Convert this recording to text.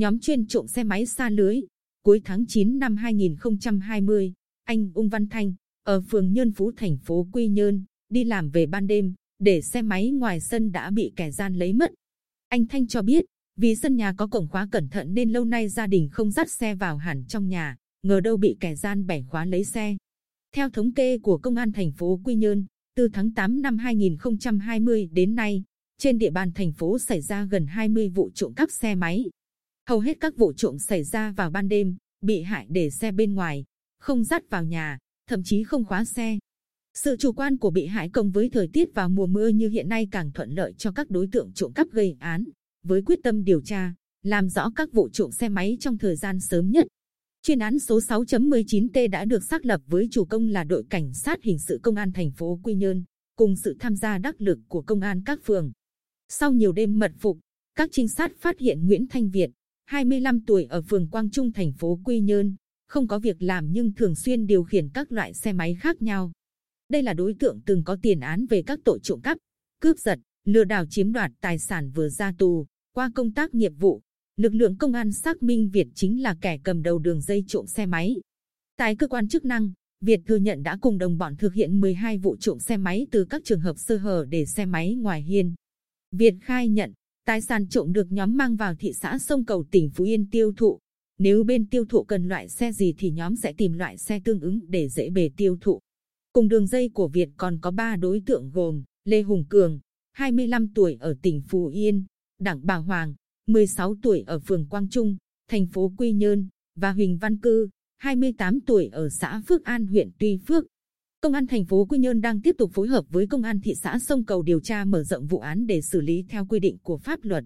nhóm chuyên trộm xe máy xa lưới. Cuối tháng 9 năm 2020, anh Ung Văn Thanh, ở phường Nhơn Phú thành phố Quy Nhơn, đi làm về ban đêm, để xe máy ngoài sân đã bị kẻ gian lấy mất. Anh Thanh cho biết, vì sân nhà có cổng khóa cẩn thận nên lâu nay gia đình không dắt xe vào hẳn trong nhà, ngờ đâu bị kẻ gian bẻ khóa lấy xe. Theo thống kê của Công an thành phố Quy Nhơn, từ tháng 8 năm 2020 đến nay, trên địa bàn thành phố xảy ra gần 20 vụ trộm cắp xe máy. Hầu hết các vụ trộm xảy ra vào ban đêm, bị hại để xe bên ngoài, không dắt vào nhà, thậm chí không khóa xe. Sự chủ quan của bị hại cộng với thời tiết vào mùa mưa như hiện nay càng thuận lợi cho các đối tượng trộm cắp gây án, với quyết tâm điều tra, làm rõ các vụ trộm xe máy trong thời gian sớm nhất. Chuyên án số 6.19T đã được xác lập với chủ công là đội cảnh sát hình sự công an thành phố Quy Nhơn, cùng sự tham gia đắc lực của công an các phường. Sau nhiều đêm mật phục, các trinh sát phát hiện Nguyễn Thanh Việt, 25 tuổi ở phường Quang Trung thành phố Quy Nhơn, không có việc làm nhưng thường xuyên điều khiển các loại xe máy khác nhau. Đây là đối tượng từng có tiền án về các tội trộm cắp, cướp giật, lừa đảo chiếm đoạt tài sản vừa ra tù. Qua công tác nghiệp vụ, lực lượng công an xác minh Việt chính là kẻ cầm đầu đường dây trộm xe máy. Tại cơ quan chức năng, Việt thừa nhận đã cùng đồng bọn thực hiện 12 vụ trộm xe máy từ các trường hợp sơ hở để xe máy ngoài hiên. Việt khai nhận, tài sản trộm được nhóm mang vào thị xã Sông Cầu tỉnh Phú Yên tiêu thụ. Nếu bên tiêu thụ cần loại xe gì thì nhóm sẽ tìm loại xe tương ứng để dễ bề tiêu thụ. Cùng đường dây của Việt còn có 3 đối tượng gồm Lê Hùng Cường, 25 tuổi ở tỉnh Phú Yên, Đặng Bà Hoàng, 16 tuổi ở phường Quang Trung, thành phố Quy Nhơn, và Huỳnh Văn Cư, 28 tuổi ở xã Phước An huyện Tuy Phước. Công an thành phố Quy Nhơn đang tiếp tục phối hợp với công an thị xã Sông Cầu điều tra mở rộng vụ án để xử lý theo quy định của pháp luật.